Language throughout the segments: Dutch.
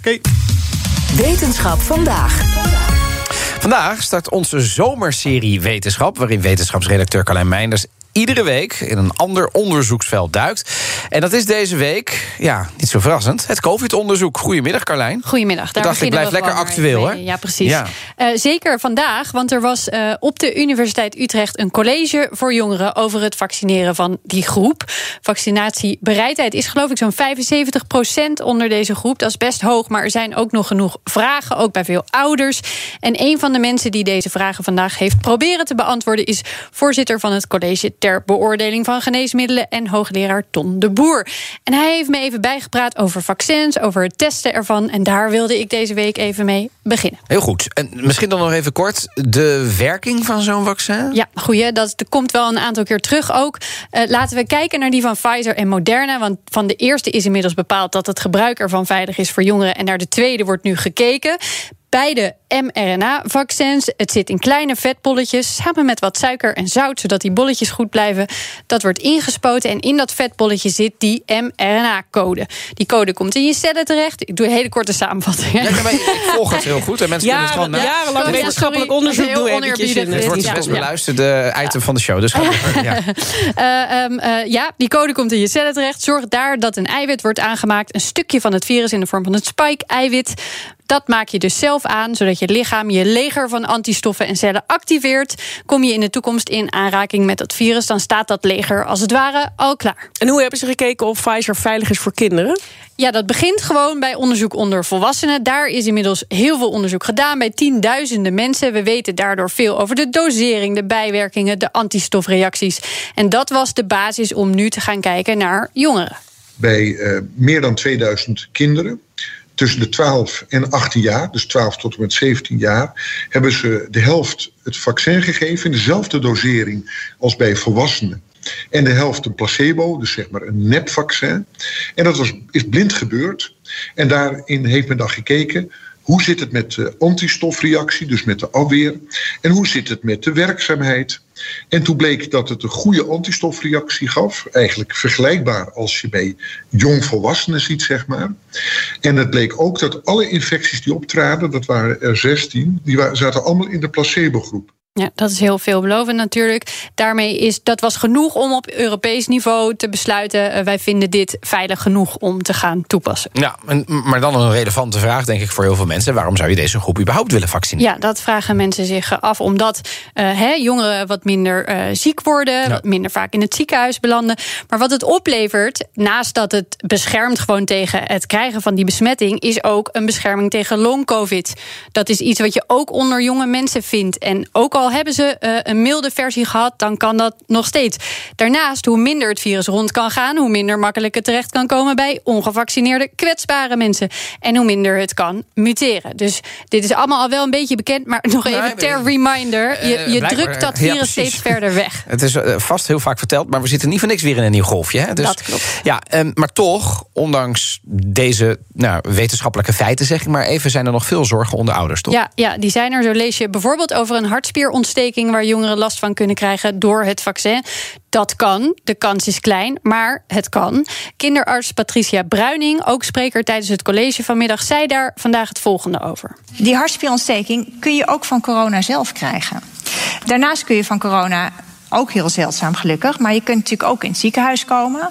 Oké. Wetenschap vandaag. Vandaag start onze zomerserie Wetenschap, waarin wetenschapsredacteur Carlijn Meinders iedere week in een ander onderzoeksveld duikt. En dat is deze week, ja, niet zo verrassend, het COVID-onderzoek. Goedemiddag, Carlijn. Goedemiddag. Daar Ik dacht, ik blijf lekker actueel, hè? Ja, precies. Ja. Eh, zeker vandaag, want er was eh, op de Universiteit Utrecht een college voor jongeren over het vaccineren van die groep. Vaccinatiebereidheid is geloof ik zo'n 75% onder deze groep. Dat is best hoog, maar er zijn ook nog genoeg vragen, ook bij veel ouders. En een van de mensen die deze vragen vandaag heeft proberen te beantwoorden is voorzitter van het college ter beoordeling van geneesmiddelen en hoogleraar Ton de Boer. En hij heeft me even bijgepraat over vaccins, over het testen ervan. En daar wilde ik deze week even mee beginnen. Heel goed. En misschien dan nog even kort de werking van zo'n vaccin. Ja, goeie. Dat, dat komt wel een aantal keer terug ook. Eh, laten we kijken naar die van Pfizer en Moderna. Want van de eerste is inmiddels bepaald dat het gebruik ervan veilig is voor jongeren. En naar de tweede wordt nu gekeken. Beide mRNA-vaccins. Het zit in kleine vetbolletjes samen met wat suiker en zout, zodat die bolletjes goed blijven. Dat wordt ingespoten en in dat vetbolletje zit die mRNA-code. Die code komt in je cellen terecht. Ik doe een hele korte samenvatting. hè. Ja, ja, maar ik volg het heel goed. En mensen kunnen het gewoon... na- jarenlang wetenschappelijk onderzoek doen eventjes oneerbiedig in Het wordt Ja. best Ja. beluisterde item van de show. Dus ja. Eh, ehm, eh, ja, die code komt in je cellen terecht. Zorg daar dat een eiwit wordt aangemaakt. Een stukje van het virus in de vorm van het spike-eiwit. Dat maak je dus zelf aan, zodat je lichaam je leger van antistoffen en cellen activeert. Kom je in de toekomst in aanraking met dat virus, dan staat dat leger als het ware al klaar. En hoe hebben ze gekeken of Pfizer veilig is voor kinderen? Ja, dat begint gewoon bij onderzoek onder volwassenen. Daar is inmiddels heel veel onderzoek gedaan bij tienduizenden mensen. We weten daardoor veel over de dosering, de bijwerkingen, de antistofreacties. En dat was de basis om nu te gaan kijken naar jongeren. bij eh, meer dan 2000 kinderen tussen de 12 en 18 jaar, dus 12 tot en met 17 jaar, hebben ze de helft het vaccin gegeven in dezelfde dosering als bij volwassenen. En de helft een placebo, dus zeg maar een nepvaccin. En dat was, is blind gebeurd. En daarin heeft men dan gekeken hoe zit het met de antistofreactie, dus met de afweer? En hoe zit het met de werkzaamheid? En toen bleek dat het een goede antistofreactie gaf. Eigenlijk vergelijkbaar als je bij jongvolwassenen ziet, zeg maar. En het bleek ook dat alle infecties die optraden, dat waren er 16, die zaten allemaal in de placebo-groep. Ja, dat is heel veelbelovend natuurlijk. Daarmee is dat was genoeg om op Europees niveau te besluiten. eh, wij vinden dit veilig genoeg om te gaan toepassen. Ja, en- maar dan een relevante vraag, denk ik, voor heel veel mensen. Waarom zou je deze groep überhaupt willen vaccineren? Ja, dat vragen mensen zich af. Omdat eh, hè, jongeren wat minder eh, ziek worden, wat minder vaak in het ziekenhuis belanden. Maar wat het oplevert, naast dat het beschermt gewoon tegen het krijgen van die besmetting, is ook een bescherming tegen long-covid. Dat is iets wat je ook onder jonge mensen vindt. En ook al hebben ze eh, een milde versie gehad, dan kan dat nog steeds. Daarnaast, hoe minder het virus rond kan gaan, hoe minder makkelijk het terecht kan komen bij ongevaccineerde kwetsbare mensen. En hoe minder het kan muteren. Dus dit is allemaal al wel een beetje bekend, maar nog even Nee, ter reminder. Je, Eh, je blijkbaar, drukt dat virus steeds verder weg. Het is eh, vast heel vaak verteld, maar we zitten niet voor niks weer in een nieuw golfje. Hè? Dus, Dat klopt. Ja, ehm, maar toch, ondanks deze nou, wetenschappelijke feiten, zeg ik maar even, zijn er nog veel zorgen onder ouders, toch? Ja, ja, die zijn er. Zo lees je bijvoorbeeld over een hartspierontsteking waar jongeren last van kunnen krijgen door het vaccin. Dat kan. De kans is klein, maar het kan. Kinderarts Patricia Bruining, ook spreker tijdens het college vanmiddag, zei daar vandaag het volgende over. Die hartspierontsteking kun je ook van corona zelf krijgen. Daarnaast kun je van corona ook heel zeldzaam gelukkig. Maar je kunt natuurlijk ook in het ziekenhuis komen.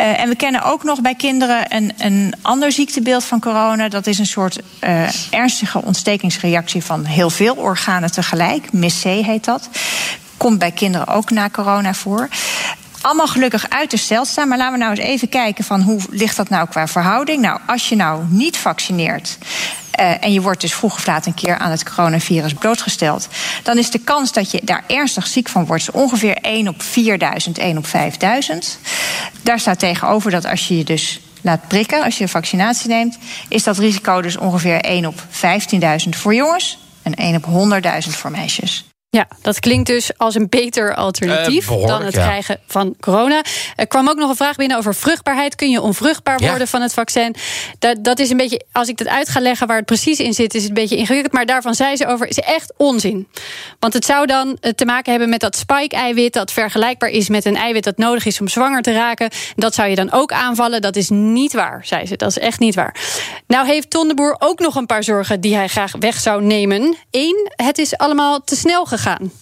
Uh, en we kennen ook nog bij kinderen een, een ander ziektebeeld van corona. Dat is een soort uh, ernstige ontstekingsreactie van heel veel organen tegelijk. MIS-C heet dat. Komt bij kinderen ook na corona voor. Allemaal gelukkig uiterst zeldzaam. Maar laten we nou eens even kijken van hoe ligt dat nou qua verhouding. Nou, als je nou niet vaccineert. Uh, en je wordt dus vroeg of laat een keer aan het coronavirus blootgesteld. dan is de kans dat je daar ernstig ziek van wordt ongeveer 1 op 4000, 1 op 5000. Daar staat tegenover dat als je je dus laat prikken, als je vaccinatie neemt, is dat risico dus ongeveer 1 op 15.000 voor jongens en 1 op 100.000 voor meisjes. Ja, dat klinkt dus als een beter alternatief Uh, dan het ja. krijgen van corona. Er kwam ook nog een vraag binnen over vruchtbaarheid. Kun je onvruchtbaar Ja. worden van het vaccin? Dat, dat is een beetje, als ik dat uit ga leggen waar het precies in zit, is het een beetje ingewikkeld. Maar daarvan zei ze over, is echt onzin. Want het zou dan eh, te maken hebben met dat spike-eiwit, dat vergelijkbaar is met een eiwit dat nodig is om zwanger te raken. Dat zou je dan ook aanvallen. Dat is niet waar, zei ze. Dat is echt niet waar. Nou heeft Ton de Boer ook nog een paar zorgen die hij graag weg zou nemen. Eén, het is allemaal te snel gegaan.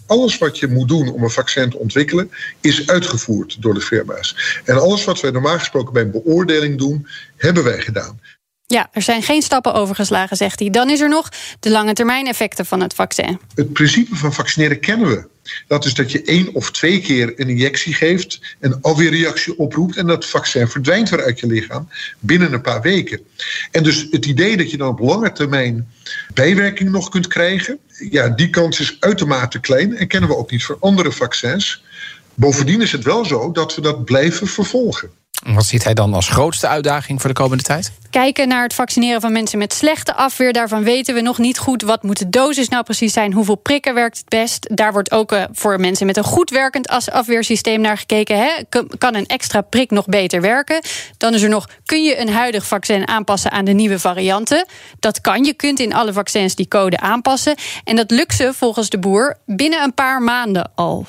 Alles wat je moet doen om een vaccin te ontwikkelen, is uitgevoerd door de firma's. En alles wat wij normaal gesproken bij een beoordeling doen, hebben wij gedaan. Ja, er zijn geen stappen overgeslagen, zegt hij. Dan is er nog de lange termijn effecten van het vaccin. Het principe van vaccineren kennen we. Dat is dat je één of twee keer een injectie geeft, een afweerreactie oproept en dat vaccin verdwijnt weer uit je lichaam binnen een paar weken. En dus het idee dat je dan op lange termijn bijwerking nog kunt krijgen, ja, die kans is uitermate klein en kennen we ook niet voor andere vaccins. Bovendien is het wel zo dat we dat blijven vervolgen. Wat ziet hij dan als grootste uitdaging voor de komende tijd? Kijken naar het vaccineren van mensen met slechte afweer. Daarvan weten we nog niet goed wat moet de dosis nou precies zijn. Hoeveel prikken werkt het best? Daar wordt ook eh, voor mensen met een goed werkend afweersysteem naar gekeken. Hè? Kan een extra prik nog beter werken? Dan is er nog, kun je een huidig vaccin aanpassen aan de nieuwe varianten? Dat kan. Je kunt in alle vaccins die code aanpassen. En dat lukt ze volgens de boer binnen een paar maanden al.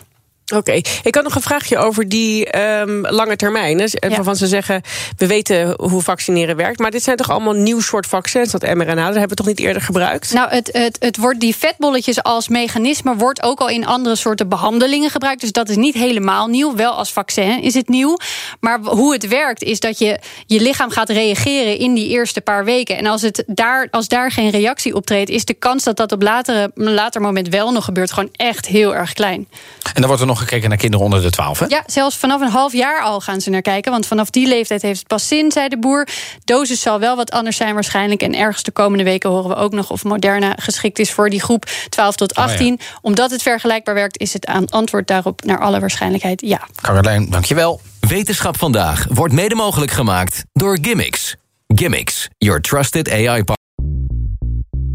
Oké, ik had nog een vraagje over die ehm, lange termijnen. Ja. Waarvan ze zeggen, we weten hoe vaccineren werkt. Maar dit zijn toch allemaal nieuw soort vaccins, dat mRNA. Dat hebben we toch niet eerder gebruikt? Nou, het, het, het wordt die vetbolletjes als mechanisme wordt ook al in andere soorten behandelingen gebruikt. Dus dat is niet helemaal nieuw. Wel als vaccin is het nieuw. Maar hoe het werkt is dat je je lichaam gaat reageren in die eerste paar weken. En als, het daar, als daar geen reactie optreedt, is de kans dat dat op latere, een later moment wel nog gebeurt gewoon echt heel erg klein. En dan wordt er nog gekeken naar kinderen onder de 12, hè? Ja, zelfs vanaf een half jaar al gaan ze naar kijken. Want vanaf die leeftijd heeft het pas zin, zei de boer. Dosis zal wel wat anders zijn waarschijnlijk. En ergens de komende weken horen we ook nog of Moderna geschikt is voor die groep 12 tot 18. Omdat het vergelijkbaar werkt, is het aan antwoord daarop naar alle waarschijnlijkheid ja. Carolijn, dankjewel. Wetenschap vandaag wordt mede mogelijk gemaakt door Gimmicks. Gimmicks, your trusted AI partner.